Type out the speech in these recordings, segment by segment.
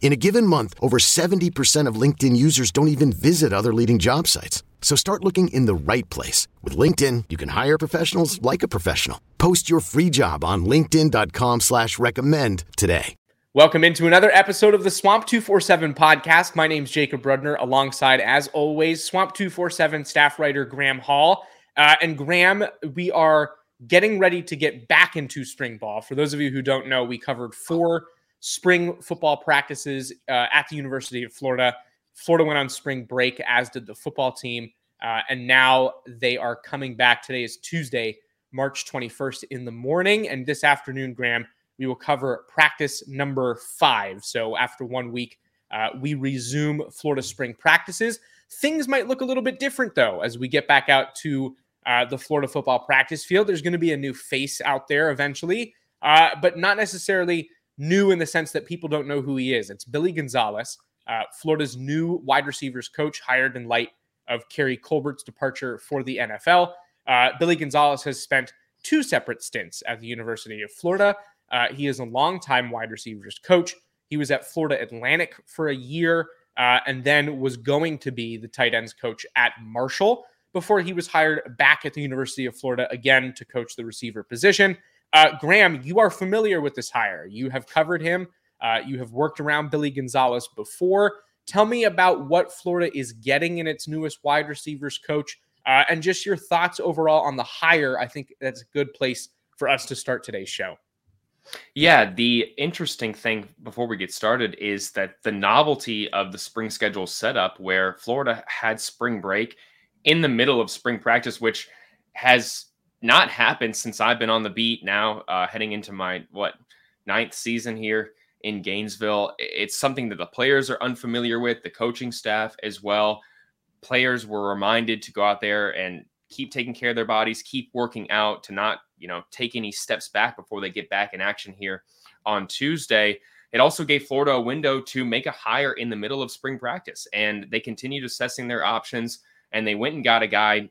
In a given month, over 70% of LinkedIn users don't even visit other leading job sites. So start looking in the right place. With LinkedIn, you can hire professionals like a professional. Post your free job on linkedin.com slash recommend today. Welcome into another episode of the Swamp 247 podcast. My name's Jacob Rudner, alongside, as always, Swamp 247 staff writer Graham Hall. Uh, and Graham, we are getting ready to get back into spring ball. For those of you who don't know, we covered four – spring football practices uh, at the University of Florida. Florida went on spring break, as did the football team. Uh, and now they are coming back. Today is Tuesday, March 21st in the morning. And this afternoon, Graham, we will cover practice number five. So after one week, uh, we resume Florida spring practices. Things might look a little bit different, though, as we get back out to uh, the Florida football practice field. There's going to be a new face out there eventually, uh, but not necessarily new in the sense that people don't know who he is. It's Billy Gonzales, uh, Florida's new wide receivers coach, hired in light of Keary Colbert's departure for the NFL. Uh, Billy Gonzales has spent two separate stints at the University of Florida. Uh, he is a longtime wide receivers coach. He was at Florida Atlantic for a year uh, and then was going to be the tight ends coach at Marshall before he was hired back at the University of Florida again to coach the receiver position. Uh, Graham, you are familiar with this hire. You have covered him. Uh, you have worked around Billy Gonzales before. Tell me about what Florida is getting in its newest wide receivers coach uh, and just your thoughts overall on the hire. I think that's a good place for us to start today's show. Yeah, the interesting thing before we get started is that the novelty of the spring schedule setup, where Florida had spring break in the middle of spring practice, which has not happened since I've been on the beat now, uh, heading into my what ninth season here in Gainesville. It's something that the players are unfamiliar with, the coaching staff as well. Players were reminded to go out there and keep taking care of their bodies, keep working out, to not you know take any steps back before they get back in action here on Tuesday. It also gave Florida a window to make a hire in the middle of spring practice, and they continued assessing their options. And they went and got a guy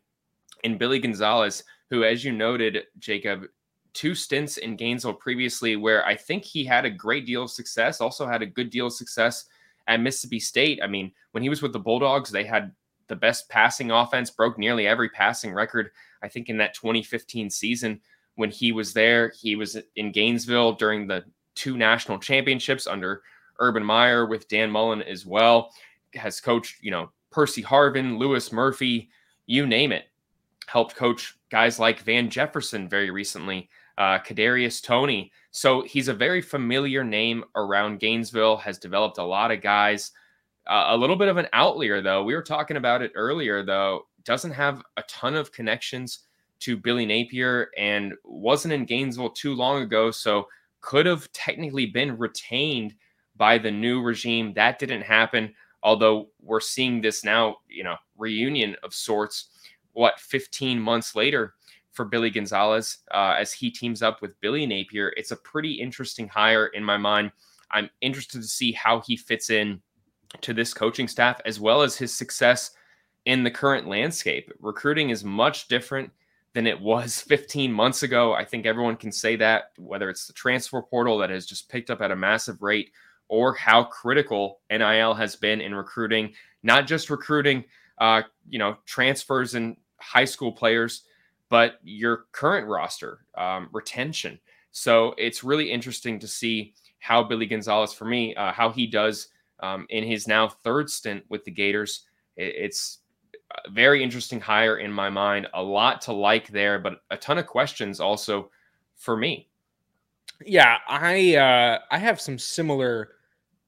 in Billy Gonzales who, as you noted, Jacob, two stints in Gainesville previously, where I think he had a great deal of success, also had a good deal of success at Mississippi State. I mean, when he was with the Bulldogs, they had the best passing offense, broke nearly every passing record. I think in that 2015 season when he was there, he was in Gainesville during the two national championships under Urban Meyer with Dan Mullen as well. Has coached, you know, Percy Harvin, Louis Murphy, you name it helped coach guys like Van Jefferson very recently, uh, Kadarius Toney. So he's a very familiar name around Gainesville. Has developed a lot of guys. Uh, a little bit of an outlier though. We were talking about it earlier though. Doesn't have a ton of connections to Billy Napier and wasn't in Gainesville too long ago. So could have technically been retained by the new regime. That didn't happen. Although we're seeing this now, you know, reunion of sorts what 15 months later for Billy Gonzales uh, as he teams up with Billy Napier. It's a pretty interesting hire in my mind. I'm interested to see how he fits in to this coaching staff as well as his success in the current landscape. Recruiting is much different than it was 15 months ago. I think everyone can say that, whether it's the transfer portal that has just picked up at a massive rate or how critical NIL has been in recruiting, not just recruiting, uh, you know, transfers and high school players, but your current roster um, retention. So it's really interesting to see how Billy Gonzales, for me, uh, how he does um, in his now third stint with the Gators. It's very interesting hire in my mind. A lot to like there, but a ton of questions also for me. Yeah, I uh, I have some similar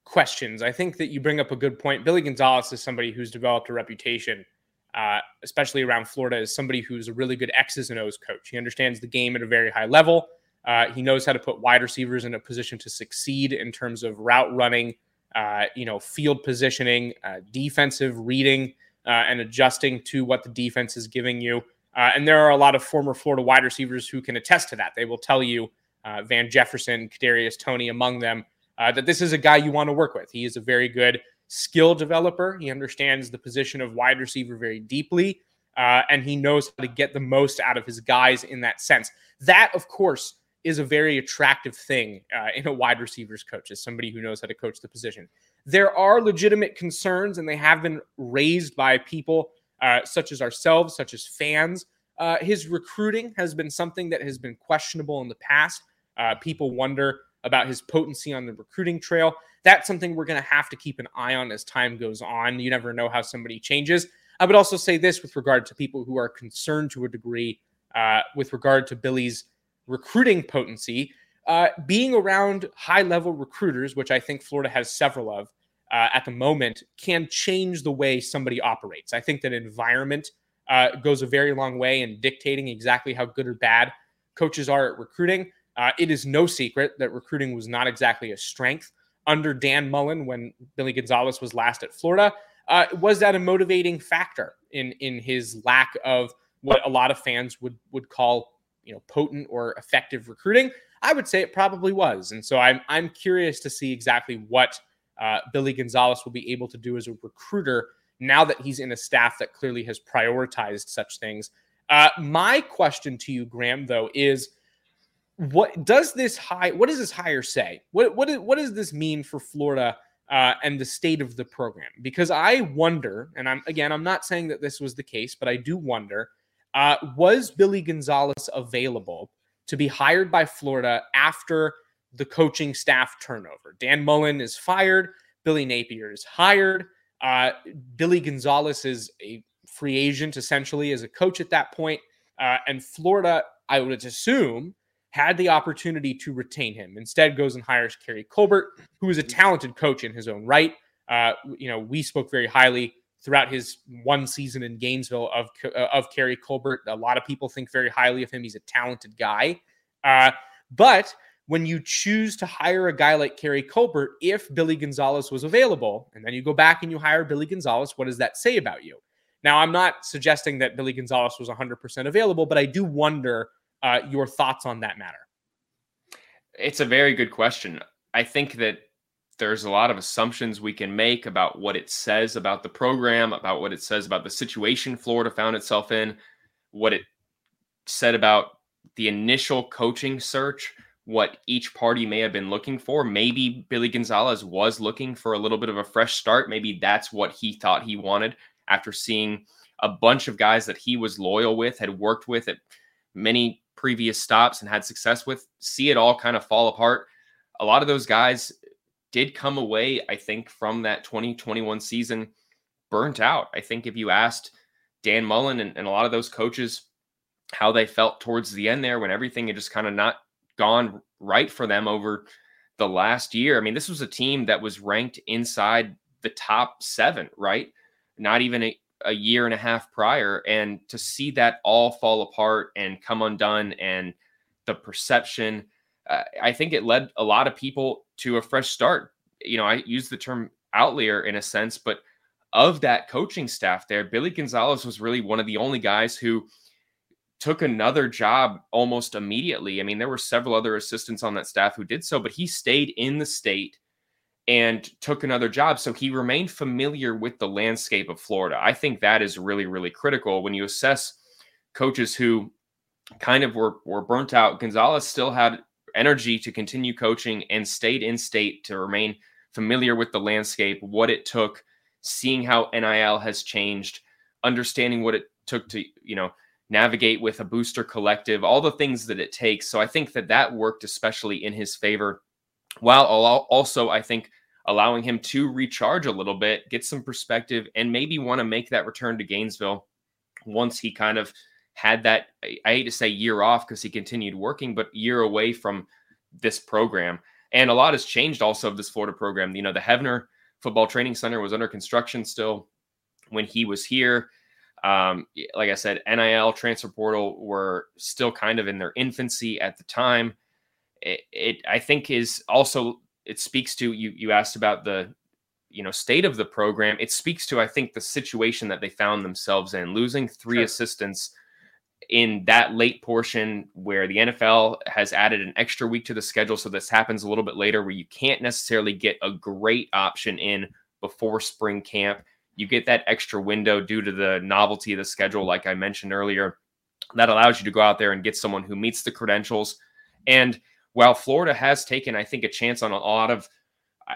questions. I think that you bring up a good point. Billy Gonzales is somebody who's developed a reputation, uh, especially around Florida, as somebody who's a really good X's and O's coach. He understands the game at a very high level. Uh, he knows how to put wide receivers in a position to succeed in terms of route running, uh, you know, field positioning, uh, defensive reading, uh, and adjusting to what the defense is giving you. And there are a lot of former Florida wide receivers who can attest to that. They will tell you Van Jefferson, Kadarius Toney, among them, that this is a guy you want to work with. He is a very good skill developer. He understands the position of wide receiver very deeply, uh, and he knows how to get the most out of his guys in that sense. That, of course, is a very attractive thing uh, in a wide receivers coach, as somebody who knows how to coach the position. There are legitimate concerns, and they have been raised by people uh, such as ourselves, such as fans. Uh, his recruiting has been something that has been questionable in the past. Uh, people wonder about his potency on the recruiting trail. That's something we're going to have to keep an eye on as time goes on. You never know how somebody changes. I would also say this with regard to people who are concerned to a degree uh, with regard to Billy's recruiting potency. Uh, being around high level recruiters, which I think Florida has several of uh, at the moment, can change the way somebody operates. I think that environment uh, goes a very long way in dictating exactly how good or bad coaches are at recruiting. Uh, it is no secret that recruiting was not exactly a strength under Dan Mullen when Billy Gonzales was last at Florida. Uh, was that a motivating factor in in his lack of what a lot of fans would would call you know potent or effective recruiting? I would say it probably was, and so I'm I'm curious to see exactly what uh, Billy Gonzales will be able to do as a recruiter now that he's in a staff that clearly has prioritized such things. Uh, my question to you, Graham, though, is what does this high what does this hire say? What what, what does this mean for florida uh, and the state of the program? Because i wonder and i'm again i'm not saying that this was the case but i do wonder uh, was billy gonzales available to be hired by florida after the coaching staff turnover? Dan mullen is fired. Billy napier is hired. Uh, billy gonzales is a free agent essentially as a coach at that point. Uh, and florida i would assume had the opportunity to retain him. Instead, goes and hires Keary Colbert, who is a talented coach in his own right. Uh, you know, we spoke very highly throughout his one season in Gainesville of uh, of Keary Colbert. A lot of people think very highly of him. He's a talented guy. Uh, but when you choose to hire a guy like Keary Colbert, if Billy Gonzales was available, and then you go back and you hire Billy Gonzales, what does that say about you? Now, I'm not suggesting that Billy Gonzales was 100% available, but I do wonder uh, your thoughts on that matter? It's a very good question. I think that there's a lot of assumptions we can make about what it says about the program, about what it says about the situation Florida found itself in, what it said about the initial coaching search, what each party may have been looking for. Maybe Billy Gonzales was looking for a little bit of a fresh start. Maybe that's what he thought he wanted after seeing a bunch of guys that he was loyal with, had worked with at many previous stops and had success with, see it all kind of fall apart. A lot of those guys did come away, I think, from that 2021 season burnt out. I think if you asked Dan Mullen and, and a lot of those coaches how they felt towards the end there when everything had just kind of not gone right for them over the last year. I mean, this was a team that was ranked inside the top seven, right? Not even a, a year and a half prior and to see that all fall apart and come undone and the perception uh, i think it led a lot of people to a fresh start. You know i use the term outlier in a sense but of that coaching staff there billy gonzales was really one of the only guys who took another job almost immediately. I mean there were several other assistants on that staff who did so but he stayed in the state and took another job. So he remained familiar with the landscape of Florida. I think that is really, really critical when you assess coaches who kind of were, were burnt out. Gonzales still had energy to continue coaching and stayed in state to remain familiar with the landscape, what it took, seeing how NIL has changed, understanding what it took to, you know, navigate with a booster collective, all the things that it takes. So I think that that worked especially in his favor. While also, I think allowing him to recharge a little bit, get some perspective, and maybe want to make that return to Gainesville once he kind of had that, I hate to say year off because he continued working, but year away from this program. And a lot has changed also of this Florida program. You know, the Heavner Football Training Center was under construction still when he was here. Um, like I said, NIL transfer portal were still kind of in their infancy at the time. It, it I think is also it speaks to you. You asked about the you know state of the program. It speaks to I think the situation that they found themselves in, losing three sure. assistants in that late portion where the NFL has added an extra week to the schedule. So this happens a little bit later where you can't necessarily get a great option in before spring camp. You get that extra window due to the novelty of the schedule, like I mentioned earlier. That allows you to go out there and get someone who meets the credentials. And while Florida has taken, I think, a chance on a lot of,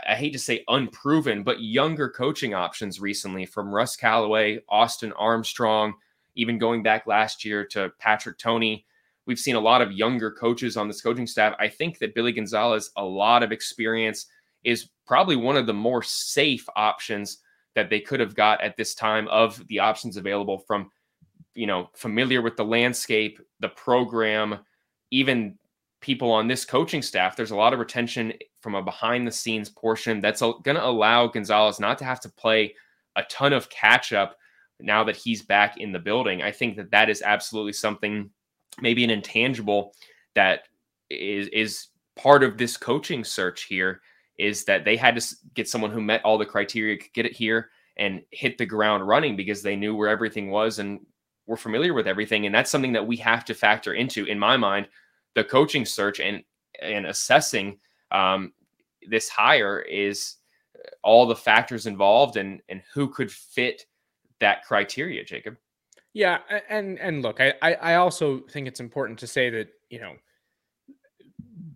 I hate to say unproven, but younger coaching options recently from Russ Callaway, Austin Armstrong, even going back last year to Patrick Toney. We've seen a lot of younger coaches on this coaching staff. I think that Billy Gonzales, a lot of experience, is probably one of the more safe options that they could have got at this time of the options available from, you know, familiar with the landscape, the program, even people on this coaching staff. There's a lot of retention from a behind the scenes portion that's going to allow Gonzales not to have to play a ton of catch up now that he's back in the building. I think that that is absolutely something, maybe an intangible that is is part of this coaching search here is that they had to get someone who met all the criteria, could get it here and hit the ground running because they knew where everything was and were familiar with everything. And that's something that we have to factor into, in my mind, the coaching search and and assessing um, this hire is all the factors involved and and who could fit that criteria, Jacob. Yeah, and and look, I I also think it's important to say that you know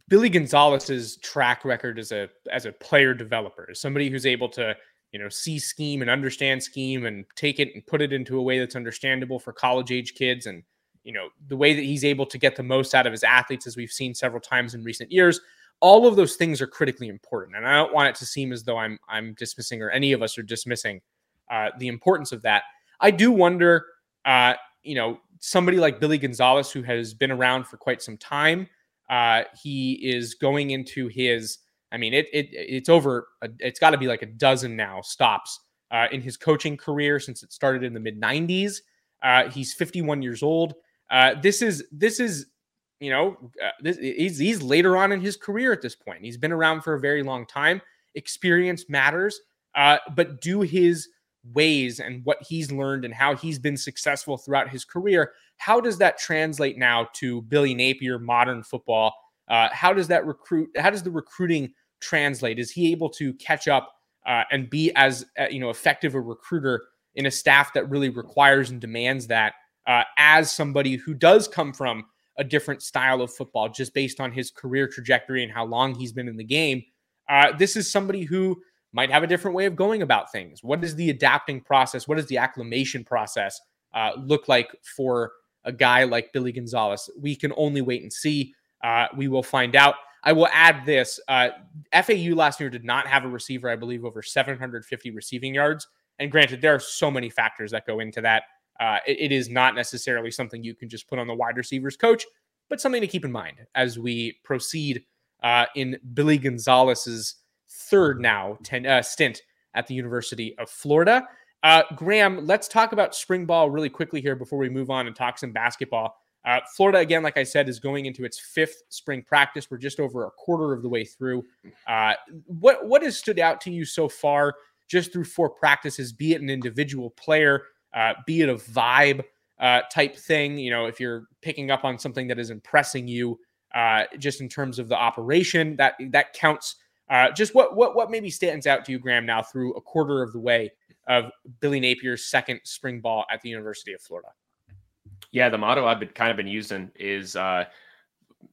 Billy Gonzales's track record as a as a player developer, as somebody who's able to you know see scheme and understand scheme and take it and put it into a way that's understandable for college age kids and you know the way that he's able to get the most out of his athletes as we've seen several times in recent years all of those things are critically important and i don't want it to seem as though i'm i'm dismissing or any of us are dismissing uh, the importance of that. I do wonder, uh, you know, somebody like Billy Gonzales who has been around for quite some time, uh, he is going into his. I mean, it, it it's over. It's got to be like a dozen now stops uh, in his coaching career since it started in the mid '90s. Uh, he's 51 years old. Uh, this is this is you know this, he's he's later on in his career at this point. He's been around for a very long time. Experience matters, but do his ways and what he's learned and how he's been successful throughout his career. How does that translate now to Billy Napier, modern football? Uh, how does that recruit? How does the recruiting translate? Is he able to catch up uh, and be as uh, you know effective a recruiter in a staff that really requires and demands that uh, as somebody who does come from a different style of football, just based on his career trajectory and how long he's been in the game? Uh, this is somebody who might have a different way of going about things. What is the adapting process? What does the acclimation process uh, look like for a guy like Billy Gonzales? We can only wait and see. Uh, we will find out. I will add this uh, FAU last year did not have a receiver, I believe, over 750 receiving yards. And granted, there are so many factors that go into that. Uh, it, it is not necessarily something you can just put on the wide receivers coach, but something to keep in mind as we proceed uh, in Billy Gonzales's third now ten, uh, stint at the University of Florida. Uh, Graham, let's talk about spring ball really quickly here before we move on and talk some basketball. Uh, Florida, again, like I said, is going into its fifth spring practice. We're just over a quarter of the way through. Uh, what what has stood out to you so far, just through four practices? Be it an individual player, uh, be it a vibe uh, type thing. You know, if you're picking up on something that is impressing you, uh, just in terms of the operation, that that counts uh, just what what what maybe stands out to you, Graham, now through a quarter of the way of Billy Napier's second spring ball at the University of Florida? Yeah, the motto I've been kind of been using is, uh,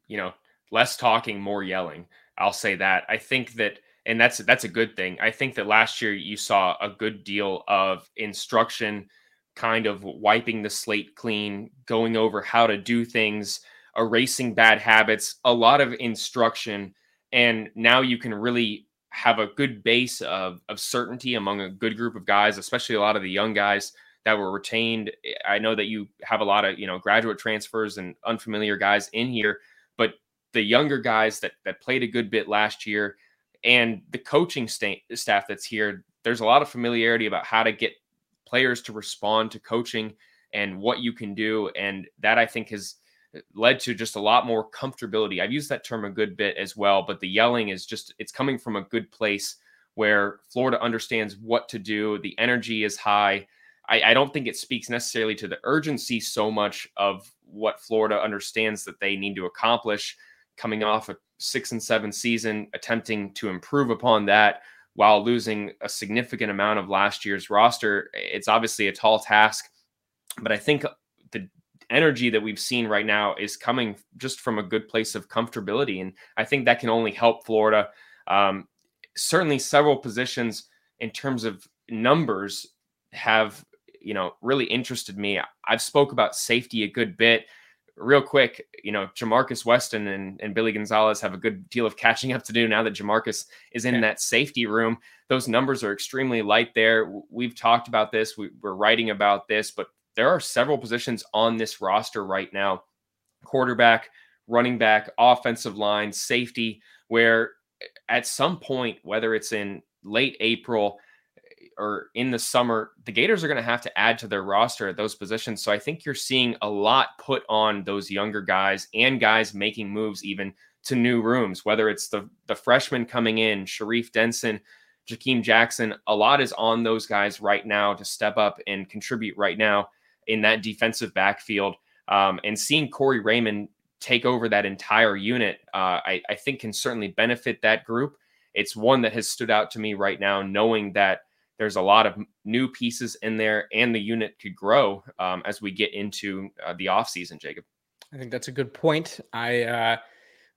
you know, less talking, more yelling. I'll say that. I think that, and that's that's a good thing. I think that last year you saw a good deal of instruction, kind of wiping the slate clean, going over how to do things, erasing bad habits. A lot of instruction and now you can really have a good base of, of certainty among a good group of guys, especially a lot of the young guys that were retained. I know that you have a lot of you know graduate transfers and unfamiliar guys in here, but the younger guys that that played a good bit last year and the coaching sta- staff that's here, there's a lot of familiarity about how to get players to respond to coaching and what you can do, and that I think has uh, led to just a lot more comfortability. I've used that term a good bit as well, but the yelling is just it's coming from a good place where Florida understands what to do. The energy is high. I, I, don't think it speaks necessarily to the urgency so much of what Florida understands that they need to accomplish coming off a six and seven season, attempting to improve upon that while losing a significant amount of last year's roster. It's obviously a tall task, but I think the energy that we've seen right now is coming just from a good place of comfortability. And I think that can only help Florida. Um, certainly, several positions in terms of numbers have you know really interested me. I've spoke about safety a good bit. Real quick, you know, Ja'Markis Weston and, and Billy Gonzales have a good deal of catching up to do now that Ja'Markis is in that safety room. Those numbers are extremely light there. We've talked about this, we, we're writing about this, but there are several positions on this roster right now quarterback, running back, offensive line, safety, where at some point, whether it's in late April eh, or in the summer, the Gators are going to have to add to their roster at those positions. So I think you're seeing a lot put on those younger guys and guys making moves even to new rooms, whether it's the the freshmen coming in, Sharif Denson, Jakeem Jackson, a lot is on those guys right now to step up and contribute right now in that defensive backfield. Um, and seeing Corey Raymond take over that entire unit, uh, I, I, think can certainly benefit that group. It's one that has stood out to me right now, knowing that there's a lot of new pieces in there and the unit could grow um, as we get into uh, the offseason, Jacob. I think that's a good point. I, uh,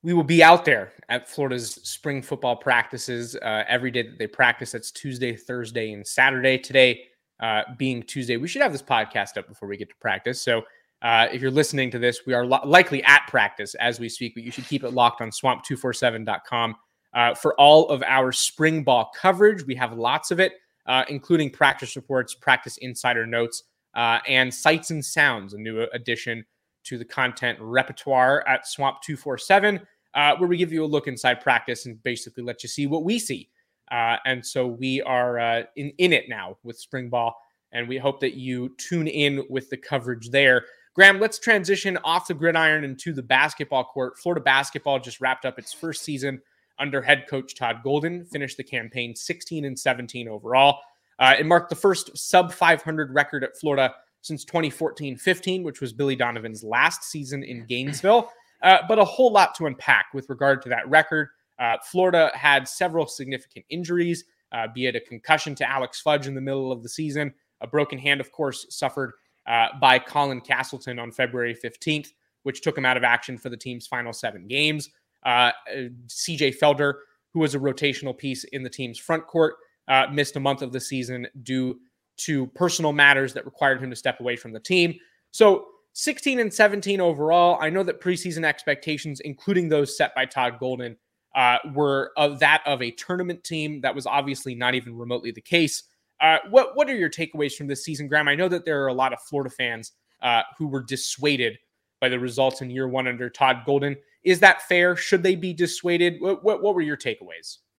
we will be out there at Florida's spring football practices uh, every day that they practice. That's Tuesday, Thursday, and Saturday. Today, uh, being Tuesday. We should have this podcast up before we get to practice. So uh, if you're listening to this, we are lo- likely at practice as we speak, but you should keep it locked on swamp247.com uh, for all of our spring ball coverage. We have lots of it, uh, including practice reports, practice insider notes, uh, and sights and sounds, a new addition to the content repertoire at Swamp247, uh, where we give you a look inside practice and basically let you see what we see uh, and so we are uh, in, in it now with spring ball, and we hope that you tune in with the coverage there. Graham, let's transition off the gridiron into the basketball court. Florida basketball just wrapped up its first season under head coach Todd Golden, finished the campaign 16 and 17 overall. Uh, it marked the first sub 500 record at Florida since 2014 15, which was Billy Donovan's last season in Gainesville. Uh, but a whole lot to unpack with regard to that record. Uh, Florida had several significant injuries, uh, be it a concussion to Alex Fudge in the middle of the season, a broken hand, of course, suffered uh, by Colin Castleton on February 15th, which took him out of action for the team's final seven games. CJ Felder, who was a rotational piece in the team's front court, uh, missed a month of the season due to personal matters that required him to step away from the team. So 16 and 17 overall. I know that preseason expectations, including those set by Todd Golden, uh, were of that of a tournament team. That was obviously not even remotely the case. Uh, what what are your takeaways from this season, Graham? I know that there are a lot of Florida fans uh, who were dissuaded by the results in year one under Todd Golden. Is that fair? Should they be dissuaded? What, what, what were your takeaways?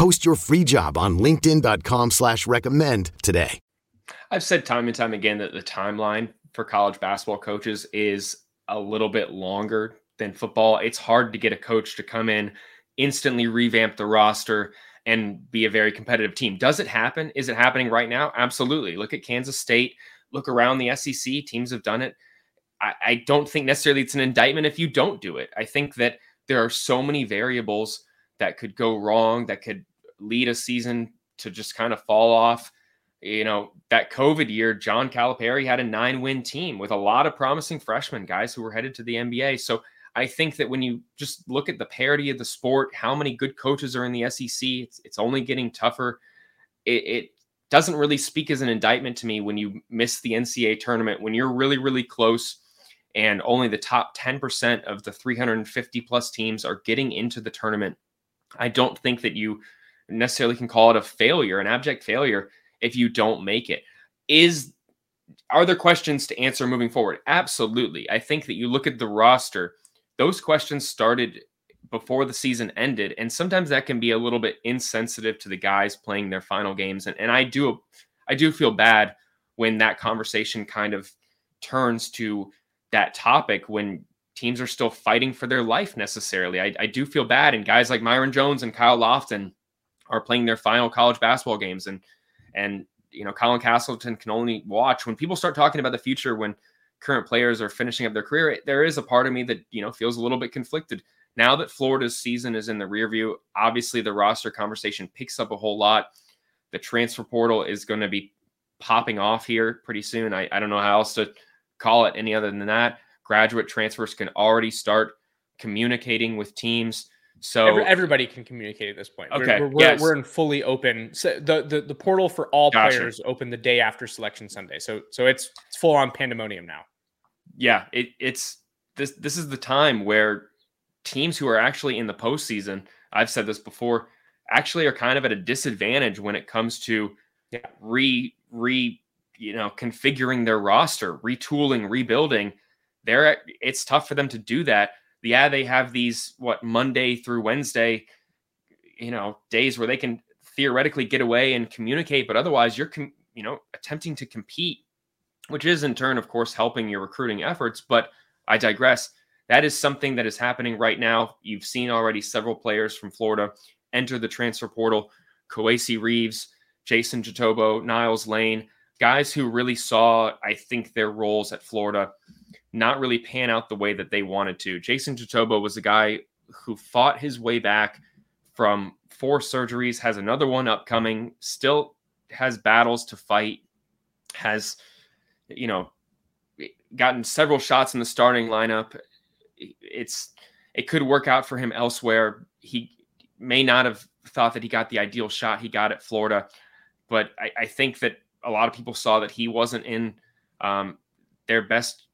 Post your free job on LinkedIn.com slash recommend today. I've said time and time again that the timeline for college basketball coaches is a little bit longer than football. It's hard to get a coach to come in, instantly revamp the roster, and be a very competitive team. Does it happen? Is it happening right now? Absolutely. Look at Kansas State. Look around the SEC. Teams have done it. I, I don't think necessarily it's an indictment if you don't do it. I think that there are so many variables that could go wrong, that could lead a season to just kind of fall off. You know, that COVID year, John Calipari had a nine win team with a lot of promising freshmen, guys who were headed to the NBA. So I think that when you just look at the parity of the sport, how many good coaches are in the SEC, it's, it's only getting tougher. It, it doesn't really speak as an indictment to me when you miss the NCAA tournament, when you're really, really close and only the top 10% of the 350 plus teams are getting into the tournament. I don't think that you necessarily can call it a failure, an abject failure, if you don't make it. Is are there questions to answer moving forward? Absolutely. I think that you look at the roster, those questions started before the season ended, and sometimes that can be a little bit insensitive to the guys playing their final games. And, and I do I do feel bad when that conversation kind of turns to that topic when teams are still fighting for their life necessarily. I, I do feel bad. And guys like Myreon Jones and Kyle Lofton are playing their final college basketball games. And, and, you know, Colin Castleton can only watch when people start talking about the future when current players are finishing up their career. There is a part of me that, you know, feels a little bit conflicted. Now that Florida's season is in the rear view, obviously the roster conversation picks up a whole lot. The transfer portal is going to be popping off here pretty soon. I, I don't know how else to call it any other than that. Graduate transfers can already start communicating with teams. So Every, everybody can communicate at this point. Okay, we're, we're, yes. we're in fully open. So the, the the portal for all Gotcha. players open the day after selection Sunday. So so it's it's full on pandemonium now. yeah, it, it's this this is the time where teams who are actually in the postseason, I've said this before, actually are kind of at a disadvantage when it comes to Yeah. re re you know configuring their roster, retooling, rebuilding. They're it's tough for them to do that. Yeah, they have these what Monday through Wednesday, you know, days where they can theoretically get away and communicate, but otherwise you're com- you know attempting to compete, which is in turn, of course, helping your recruiting efforts. But I digress. That is something that is happening right now. You've seen already several players from Florida enter the transfer portal. Kowacie Reeves, Jason Jitoboh, Niels Lane, guys who really saw, I think, their roles at Florida not really pan out the way that they wanted to. Jason Jitoboh was a guy who fought his way back from four surgeries, has another one upcoming, still has battles to fight, has, you know, gotten several shots in the starting lineup. It's it could work out for him elsewhere. He may not have thought that he got the ideal shot he got at Florida, but I, I think that a lot of people saw that he wasn't in um, their best,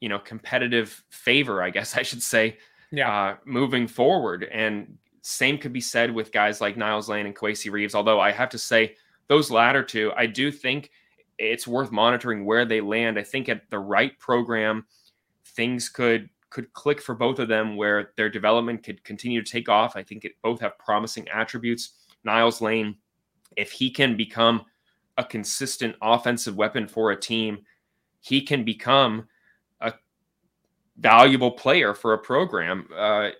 you know, competitive favor. I guess I should say, Yeah. uh, moving forward. And same could be said with guys like Niels Lane and Kowacie Reeves. Although I have to say, those latter two, I do think it's worth monitoring where they land. I think at the right program, things could could click for both of them where their development could continue to take off. I think it both have promising attributes. Niles Lane, if he can become a consistent offensive weapon for a team, he can become a valuable player for a program. Uh,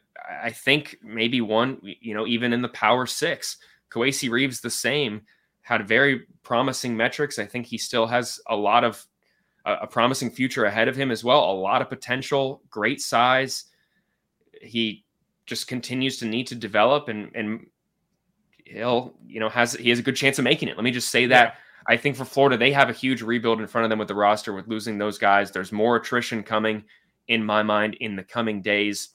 I think maybe one, you know, even in the Power Six, Kowacie Reeves the same had very promising metrics. I think he still has a lot of a promising future ahead of him as well. A lot of potential, great size. He just continues to need to develop and and he'll you know has he has a good chance of making it. Let me just say that. I think for Florida, they have a huge rebuild in front of them with the roster with losing those guys. There's more attrition coming in my mind in the coming days.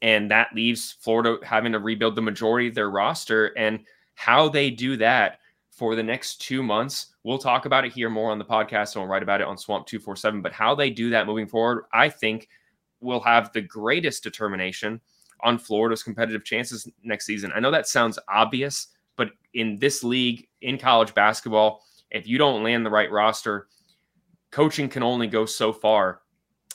And that leaves Florida having to rebuild the majority of their roster. And how they do that for the next two months, we'll talk about it here more on the podcast. And we'll write about it on Swamp 247. But how they do that moving forward, I think will have the greatest determination on Florida's competitive chances next season. I know that sounds obvious, but in this league, in college basketball, if you don't land the right roster, coaching can only go so far.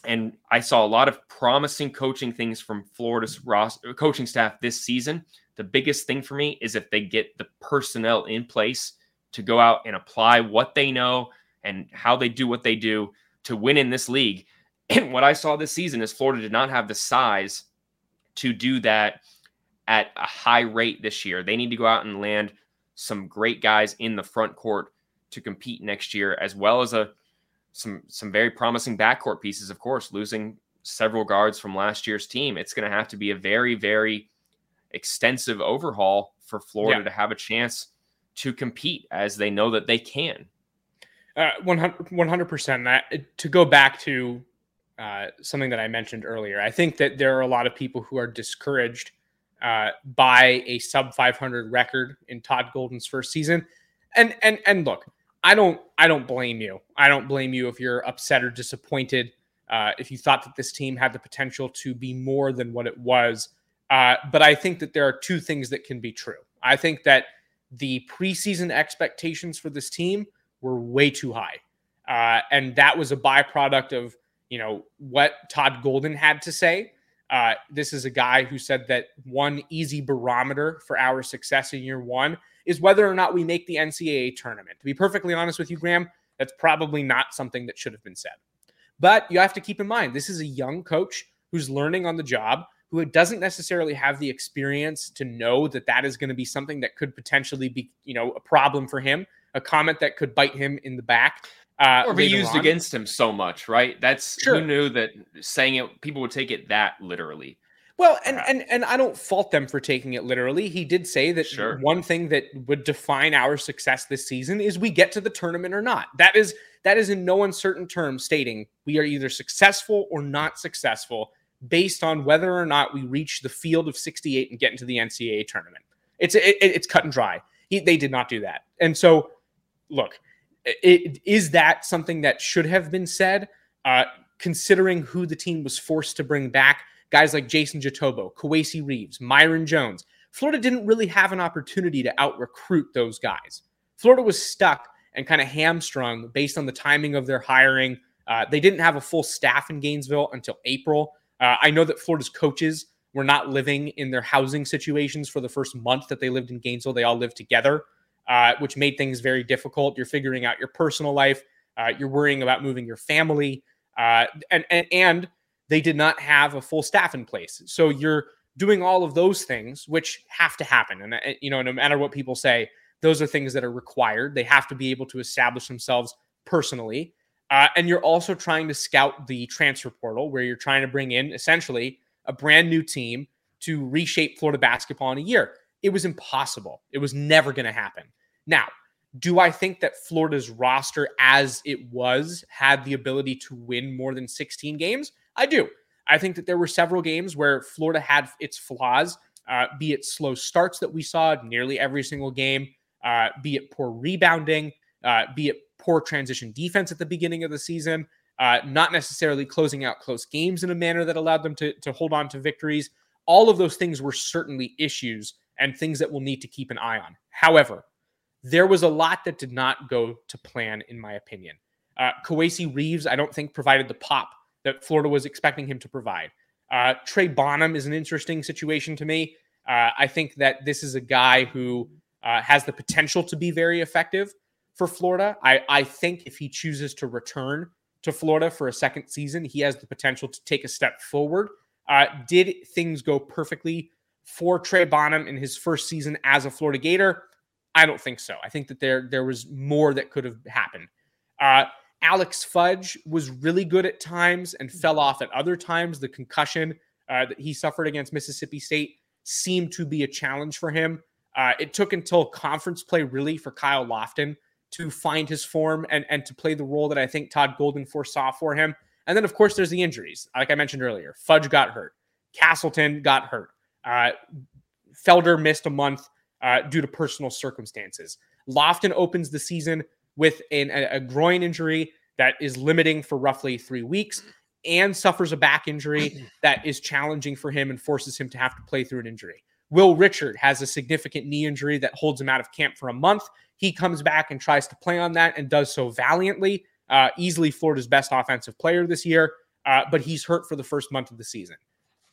And I saw a lot of promising coaching things from Florida's roster, coaching staff this season. The biggest thing for me is if they get the personnel in place to go out and apply what they know and how they do what they do to win in this league. And what I saw this season is Florida did not have the size to do that at a high rate this year. They need to go out and land some great guys in the front court to compete next year, as well as a some some very promising backcourt pieces. Of course, losing several guards from last year's team, it's going to have to be a very very extensive overhaul for Florida yeah. to have a chance to compete, as they know that they can. Uh, 100 percent. That to go back to uh, something that I mentioned earlier, I think that there are a lot of people who are discouraged uh, by a sub 500 record in Todd Golden's first season. And and and look, I don't I don't blame you. I don't blame you if you're upset or disappointed. Uh, if you thought that this team had the potential to be more than what it was, uh, but I think that there are two things that can be true. I think that the preseason expectations for this team were way too high, uh, and that was a byproduct of you know what Todd Golden had to say uh, this is a guy who said that one easy barometer for our success in year one is whether or not we make the NCAA tournament. To be perfectly honest with you, Graham, that's probably not something that should have been said. But you have to keep in mind, this is a young coach who's learning on the job, who doesn't necessarily have the experience to know that that is going to be something that could potentially be, you know, a problem for him, a comment that could bite him in the back. Uh, or be used on. against him so much, right? That's sure. who knew that saying it, people would take it that literally. Well, and and and I don't fault them for taking it literally. He did say that sure. one thing that would define our success this season is we get to the tournament or not. That is that is in no uncertain terms stating we are either successful or not successful based on whether or not we reach the field of 68 and get into the NCAA tournament. It's it, it's cut and dry. He, they did not do that, and so look, it, is that something that should have been said, uh, considering who the team was forced to bring back? Guys like Jason Jitoboh, Kowacie Reeves, Myreon Jones. Florida didn't really have an opportunity to out recruit those guys. Florida was stuck and kind of hamstrung based on the timing of their hiring. Uh, they didn't have a full staff in Gainesville until April. Uh, I know that Florida's coaches were not living in their housing situations for the first month that they lived in Gainesville. They all lived together uh, which made things very difficult. You're figuring out your personal life. Uh, you're worrying about moving your family, uh, and, and and they did not have a full staff in place. So you're doing all of those things, which have to happen. And you know, no matter what people say, those are things that are required. They have to be able to establish themselves personally. Uh, and you're also trying to scout the transfer portal, where you're trying to bring in essentially a brand new team to reshape Florida basketball in a year. It was impossible. It was never going to happen. Now, do I think that Florida's roster as it was had the ability to win more than 16 games? I do. I think that there were several games where Florida had its flaws, uh, be it slow starts that we saw nearly every single game, uh, be it poor rebounding, uh, be it poor transition defense at the beginning of the season, uh, not necessarily closing out close games in a manner that allowed them to, to hold on to victories. All of those things were certainly issues and things that we'll need to keep an eye on. However, there was a lot that did not go to plan, in my opinion. Uh, Kowacie Reeves, I don't think, provided the pop that Florida was expecting him to provide. Uh, Trey Bonham is an interesting situation to me. Uh, I think that this is a guy who uh, has the potential to be very effective for Florida. I, I think if he chooses to return to Florida for a second season, he has the potential to take a step forward. Uh, did things go perfectly for Trey Bonham in his first season as a Florida Gator? I don't think so. I think that there there was more that could have happened. Uh, Alex Fudge was really good at times and fell off at other times. The concussion uh, that he suffered against Mississippi State seemed to be a challenge for him. Uh, it took until conference play really for Kyle Lofton to find his form and, and to play the role that I think Todd Golden foresaw for him. And then, of course, there's the injuries. Like I mentioned earlier, Fudge got hurt, Castleton got hurt, uh, Felder missed a month uh, due to personal circumstances. Lofton opens the season with an, a, groin injury that is limiting for roughly three weeks and suffers a back injury that is challenging for him and forces him to have to play through an injury. Will Richard has a significant knee injury that holds him out of camp for a month. He comes back and tries to play on that and does so valiantly. Uh, easily Florida's best offensive player this year, uh, but he's hurt for the first month of the season.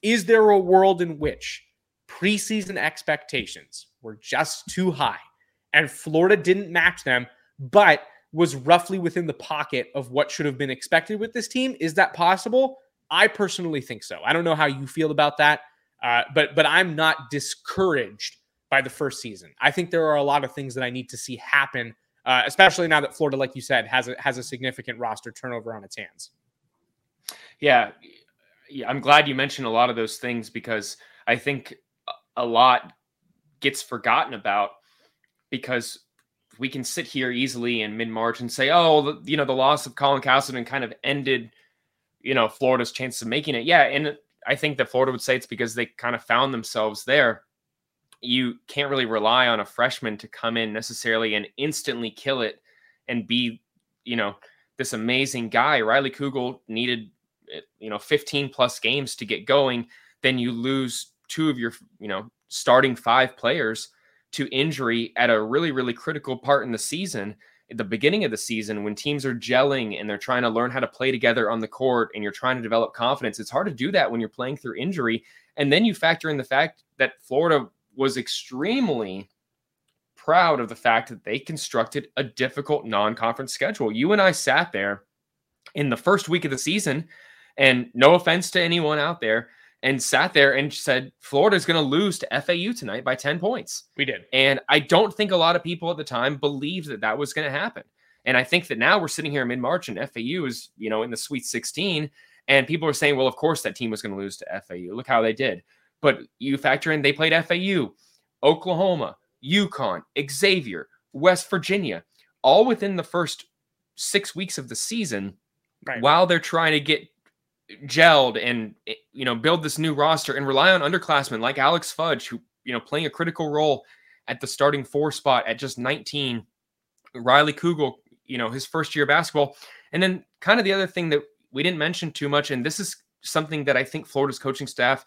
Is there a world in which preseason expectations were just too high, and Florida didn't match them. But was roughly within the pocket of what should have been expected with this team. Is that possible? I personally think so. I don't know how you feel about that, uh, but but I'm not discouraged by the first season. I think there are a lot of things that I need to see happen, uh, especially now that Florida, like you said, has a has a significant roster turnover on its hands. Yeah, I'm glad you mentioned a lot of those things because I think a lot gets forgotten about because we can sit here easily in mid March and say, oh, you know, the loss of Colin Castleton kind of ended, you know, Florida's chances of making it. Yeah. And I think that Florida would say it's because they kind of found themselves there. You can't really rely on a freshman to come in necessarily and instantly kill it and be, you know, this amazing guy. Riley Kugel needed, you know, 15 plus games to get going. Then you lose two of your, you know, starting five players to injury at a really, really critical part in the season, at the beginning of the season, when teams are gelling and they're trying to learn how to play together on the court and you're trying to develop confidence, it's hard to do that when you're playing through injury. And then you factor in the fact that Florida was extremely proud of the fact that they constructed a difficult non conference schedule. You and I sat there in the first week of the season, and no offense to anyone out there, and sat there and said Florida's going to lose to FAU tonight by 10 points. We did. And I don't think a lot of people at the time believed that that was going to happen. And I think that now we're sitting here in mid March and FAU is, you know, in the Sweet 16. And people are saying, well, of course that team was going to lose to FAU. Look how they did. But you factor in they played FAU, Oklahoma, UConn, Xavier, West Virginia, all within the first six weeks of the season right. while they're trying to get gelled and eh, you know build this new roster and rely on underclassmen like Alex Fudge, who you know playing a critical role at the starting four spot at just 19. Riley Kugel, you know his first year of basketball, and then kind of the other thing that we didn't mention too much, and this is something that I think Florida's coaching staff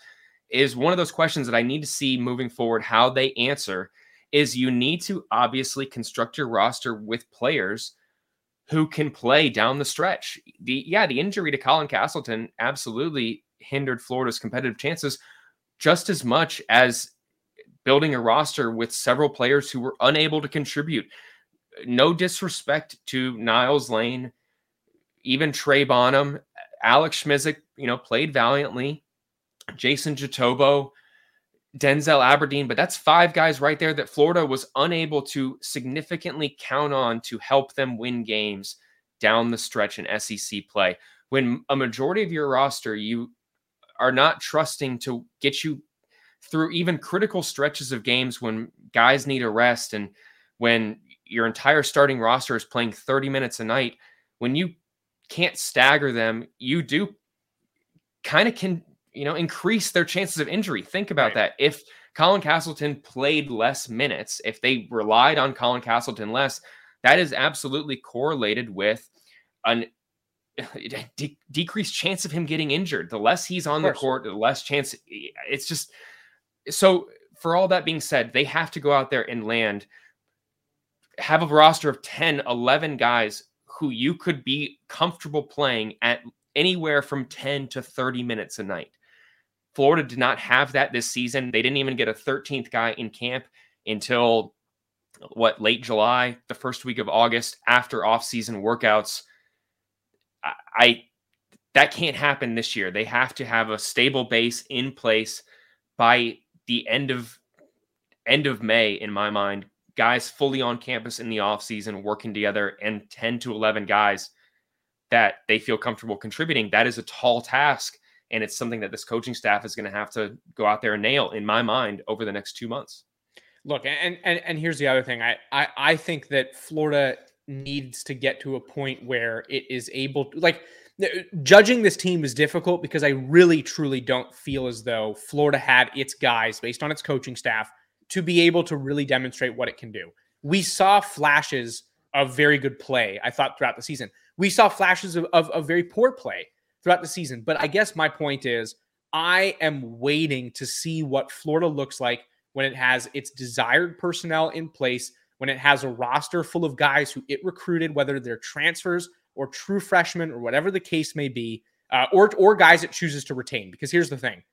is one of those questions that I need to see moving forward how they answer. Is you need to obviously construct your roster with players who can play down the stretch. The yeah, the injury to Colin Castleton absolutely hindered Florida's competitive chances just as much as building a roster with several players who were unable to contribute. No disrespect to Niels Lane, even Trey Bonham, Aleks Szymczyk, you know, played valiantly. Jason Jitoboh, Denzel Aberdeen, but that's five guys right there that Florida was unable to significantly count on to help them win games down the stretch in SEC play. When a majority of your roster you are not trusting to get you through even critical stretches of games when guys need a rest and when your entire starting roster is playing 30 minutes a night, when you can't stagger them, you do kind of can you know, increase their chances of injury. Think about right. that. If Colin Castleton played less minutes, if they relied on Colin Castleton less, that is absolutely correlated with an de- decreased chance of him getting injured. The less he's on the court, the less chance. It's just so. For all that being said, they have to go out there and land, have a roster of 10, 11 guys who you could be comfortable playing at anywhere from 10 to 30 minutes a night. Florida did not have that this season. They didn't even get a 13th guy in camp until what late July, the first week of August after off-season workouts. I, I that can't happen this year. They have to have a stable base in place by the end of end of May in my mind. Guys fully on campus in the offseason working together and 10 to 11 guys that they feel comfortable contributing. That is a tall task and it's something that this coaching staff is going to have to go out there and nail, in my mind, over the next two months. Look, and and and here's the other thing. I I, I think that Florida needs to get to a point where it is able to like judging this team is difficult because I really truly don't feel as though Florida had its guys based on its coaching staff to be able to really demonstrate what it can do. We saw flashes of very good play, I thought, throughout the season. We saw flashes of, of, of very poor play throughout the season. But I guess my point is I am waiting to see what Florida looks like when it has its desired personnel in place, when it has a roster full of guys who it recruited, whether they're transfers or true freshmen or whatever the case may be, uh, or, or guys it chooses to retain. Because here's the thing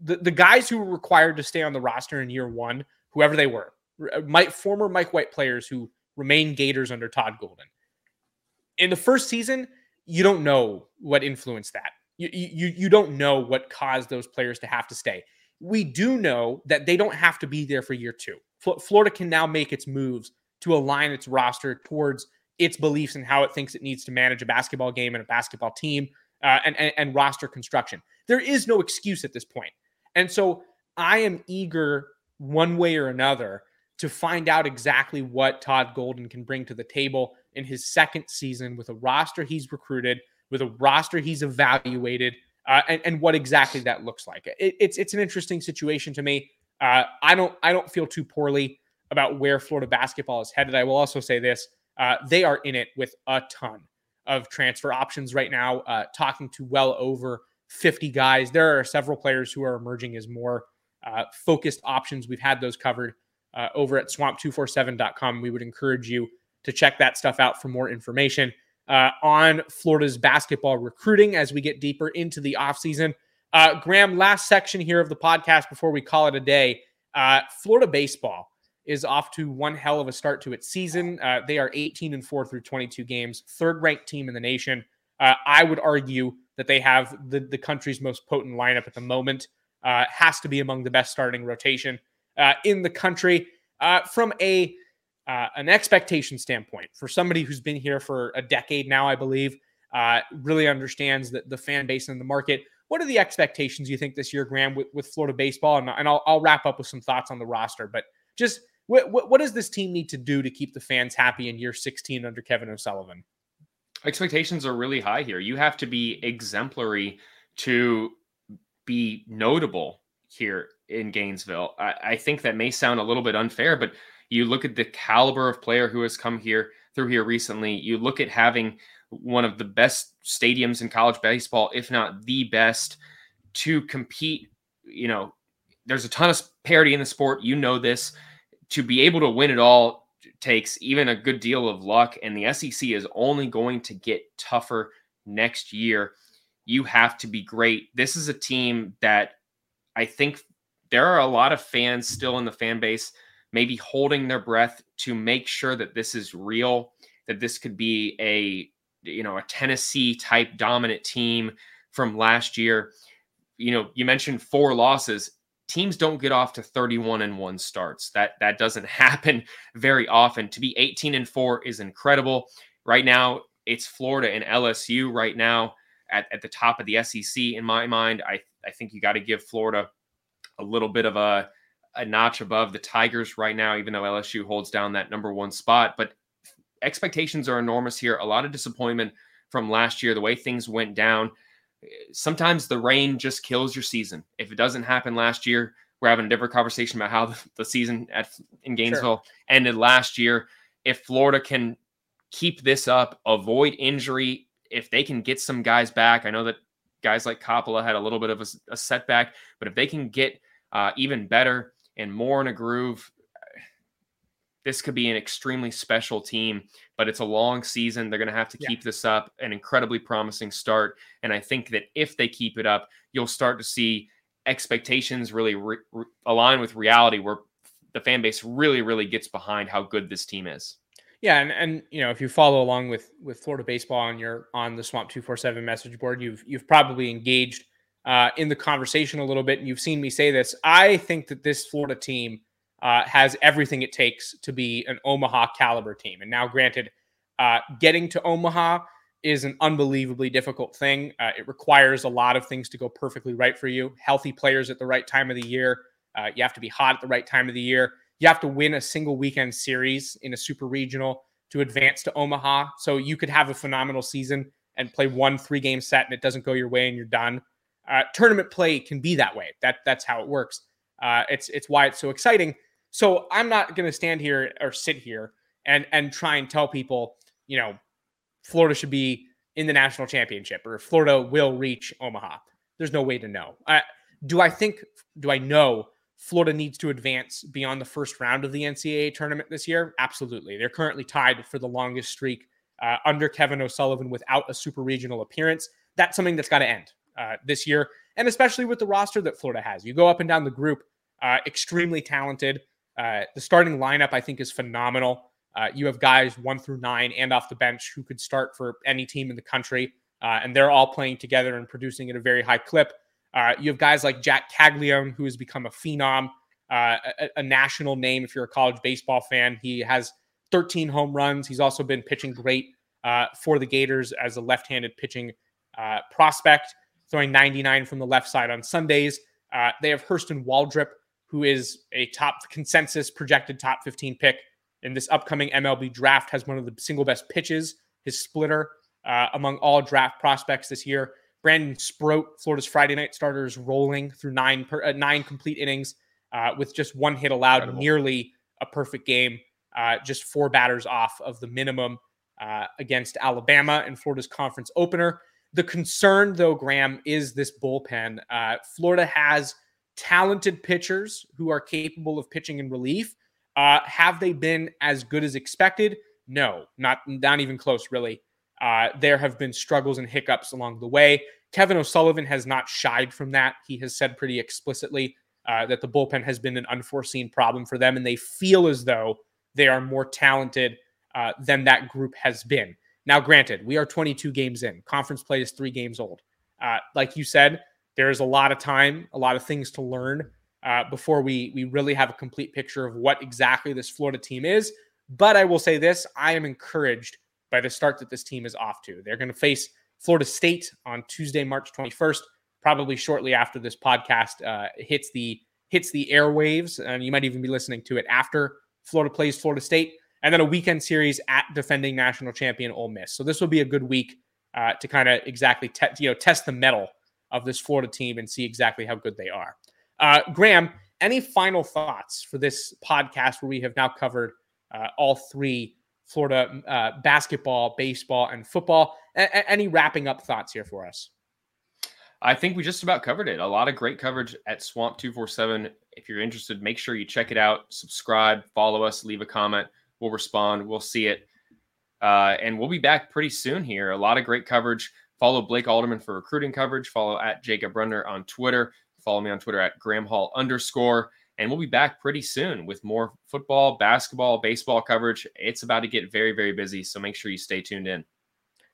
the, the guys who were required to stay on the roster in year one, whoever they were, Mike, former Mike White players who remain Gators under Todd Golden. In the first season, you don't know what influenced that. You, you, you don't know what caused those players to have to stay. We do know that they don't have to be there for year two. Florida can now make its moves to align its roster towards its beliefs and how it thinks it needs to manage a basketball game and a basketball team uh, and, and, and roster construction. There is no excuse at this point. And so I am eager one way or another to find out exactly what Todd Golden can bring to the table in his second season with a roster he's recruited, with a roster he's evaluated, uh, and, and, what exactly that looks like. It, it's it's an interesting situation to me. Uh, I don't I don't feel too poorly about where Florida basketball is headed. I will also say this: uh, they are in it with a ton of transfer options right now. Uh, talking to well over 50 guys. There are several players who are emerging as more uh, focused options. We've had those covered uh, over at swamp247.com. We would encourage you to check that stuff out for more information uh, on Florida's basketball recruiting as we get deeper into the offseason. Uh, Graham, last section here of the podcast before we call it a day. Uh, Florida baseball is off to one hell of a start to its season. Uh, they are 18 and 4 through 22 games, third ranked team in the nation. Uh, I would argue that they have the, the country's most potent lineup at the moment. Uh, has to be among the best starting rotation uh, in the country. Uh, from a uh, an expectation standpoint, for somebody who's been here for a decade now, I believe, uh, really understands that the fan base and the market. What are the expectations you think this year, Graham, with, with Florida baseball? And, and I'll, I'll, wrap up with some thoughts on the roster. But just what, what, what does this team need to do to keep the fans happy in year 16 under Kevin O'Sullivan? Expectations are really high here. You have to be exemplary to be notable here in Gainesville. I, I, think that may sound a little bit unfair, but you look at the caliber of player who has come here through here recently. You look at having one of the best stadiums in college baseball, if not the best, to compete. You know, there's a ton of parity in the sport. You know this. To be able to win it all takes even a good deal of luck, and the SEC is only going to get tougher next year you have to be great. This is a team that I think there are a lot of fans still in the fan base, maybe holding their breath to make sure that this is real, that this could be a you know a Tennessee type dominant team from last year. You know, you mentioned four losses. Teams don't get off to 31 and 1 starts. That that doesn't happen very often. To be 18 and 4 is incredible. Right now, it's Florida and LSU right now at, at the top of the SEC in my mind. I, I think you got to give Florida a little bit of a, a notch above the Tigers right now, even though LSU holds down that number one spot. But expectations are enormous here. A lot of disappointment from last year, the way things went down. Sometimes the rain just kills your season. If it doesn't happen last year, we're having a different conversation about how the, season at in Gainesville sure. ended last year. If Florida can keep this up, avoid injury, if they can get some guys back, I know that guys like Coppola had a little bit of a, a setback, but if they can get uh, even better and more in a groove, this could be an extremely special team. But it's a long season. They're going to have to yeah. keep this up, an incredibly promising start. And I think that if they keep it up, you'll start to see expectations really re- re- align with reality where the fan base really, really gets behind how good this team is. Yeah, and and you know if you follow along with with Florida baseball on your on the Swamp two four seven message board, you've you've probably engaged uh, in the conversation a little bit, and you've seen me say this. I think that this Florida team uh, has everything it takes to be an Omaha caliber team. And now, granted, uh, getting to Omaha is an unbelievably difficult thing. Uh, it requires a lot of things to go perfectly right for you. Healthy players at the right time of the year. Uh, you have to be hot at the right time of the year you have to win a single weekend series in a super regional to advance to Omaha. So you could have a phenomenal season and play one three game set and it doesn't go your way and you're done. Uh, tournament play can be that way. That that's how it works. Uh, it's it's why it's so exciting. So I'm not going to stand here or sit here and and try and tell people, you know, Florida should be in the national championship or Florida will reach Omaha. There's no way to know. Uh, do I think? Do I know Florida needs to advance beyond the first round of the NCAA tournament this year? Absolutely. They're currently tied for the longest streak uh, under Kevin O'Sullivan without a super regional appearance. That's something that's got to end uh, this year, and especially with the roster that Florida has. You go up and down the group, uh, extremely talented. Uh, the starting lineup, I think, is phenomenal. Uh, you have guys one through nine and off the bench who could start for any team in the country, uh, and they're all playing together and producing at a very high clip. Uh, you have guys like Jac Caglianone, who has become a phenom, a, a, national name if you're a college baseball fan. He has 13 home runs. He's also been pitching great uh, for the Gators as a left handed pitching uh, prospect, throwing 99 from the left side on Sundays. Uh, they have Hurston Waldrep, who is a top consensus projected top 15 pick in this upcoming MLB draft, has one of the single best pitches, his splitter, uh, among all draft prospects this year. Brandon Sproat, Florida's Friday night starter, is rolling through nine per, uh, nine complete innings uh, with just one hit allowed, Incredible. nearly a perfect game, uh, just four batters off of the minimum uh, against Alabama in Florida's conference opener. The concern, though, Graham, is this bullpen. Uh, Florida has talented pitchers who are capable of pitching in relief. Uh, have they been as good as expected? No, not not even close, really. Uh, there have been struggles and hiccups along the way. Kevin O'Sullivan has not shied from that. He has said pretty explicitly uh, that the bullpen has been an unforeseen problem for them, and they feel as though they are more talented uh, than that group has been. Now, granted, we are 22 games in. Conference play is three games old. Uh, like you said, there's a lot of time, a lot of things to learn uh, before we we really have a complete picture of what exactly this Florida team is. But I will say this: I am encouraged by the start that this team is off to. They're going to face Florida State on Tuesday, March 21st, probably shortly after this podcast uh, hits the hits the airwaves, and you might even be listening to it after Florida plays Florida State and then a weekend series at defending national champion Ole Miss. So this will be a good week uh, to kind of exactly te- you know test the mettle of this Florida team and see exactly how good they are. Uh, Graham, any final thoughts for this podcast where we have now covered uh, all three Florida uh, basketball, baseball, and football? A- any wrapping up thoughts here for us? I think we just about covered it. A lot of great coverage at Swamp 247. If you're interested, make sure you check it out, subscribe, follow us, leave a comment. We'll respond. We'll see it. Uh, and we'll be back pretty soon here. A lot of great coverage. Follow Blake Alderman for recruiting coverage. Follow at Jacob Rudner on Twitter. Follow me on Twitter at Graham Hall underscore. And we'll be back pretty soon with more football, basketball, baseball coverage. It's about to get very, very busy. So make sure you stay tuned in.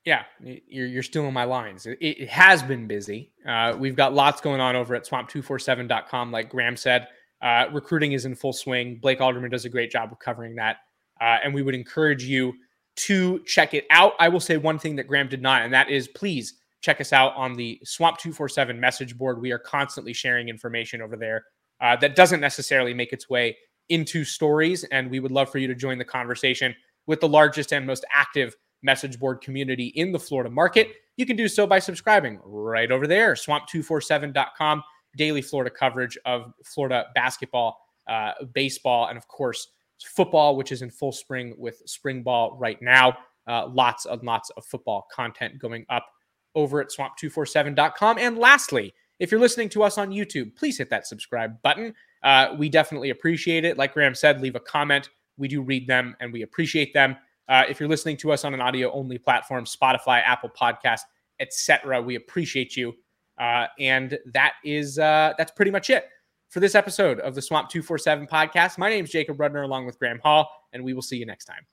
Yeah, you're, you're stealing my lines. It, it has been busy. Uh, we've got lots going on over at swamp247.com, like Graham said. Uh, recruiting is in full swing. Blake Alderman does a great job of covering that. Uh, and we would encourage you to check it out. I will say one thing that Graham did not, and that is please check us out on the Swamp 247 message board. We are constantly sharing information over there uh, that doesn't necessarily make its way into stories. And we would love for you to join the conversation with the largest and most active message board community in the Florida market. You can do so by subscribing right over there, swamp247.com, daily Florida coverage of Florida basketball, uh, baseball, and of course, football, which is in full spring with spring ball right now. Uh, lots and lots of football content going up over at swamp247.com. And lastly, if you're listening to us on YouTube, please hit that subscribe button. Uh, we definitely appreciate it. Like Graham said, leave a comment. We do read them and we appreciate them. Uh, if you're listening to us on an audio only platform, Spotify, Apple Podcast, etc., we appreciate you. Uh, and that is uh, that's pretty much it for this episode of the Swamp 247 podcast. My name is Jacob Rudner along with Graham Hall, and we will see you next time.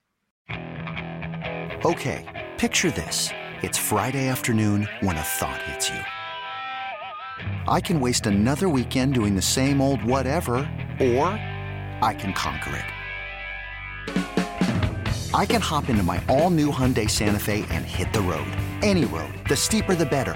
Okay, picture this. It's Friday afternoon when a thought hits you. I can waste another weekend doing the same old whatever, or I can conquer it. I can hop into my all new Hyundai Santa Fe and hit the road. Any road. The steeper, the better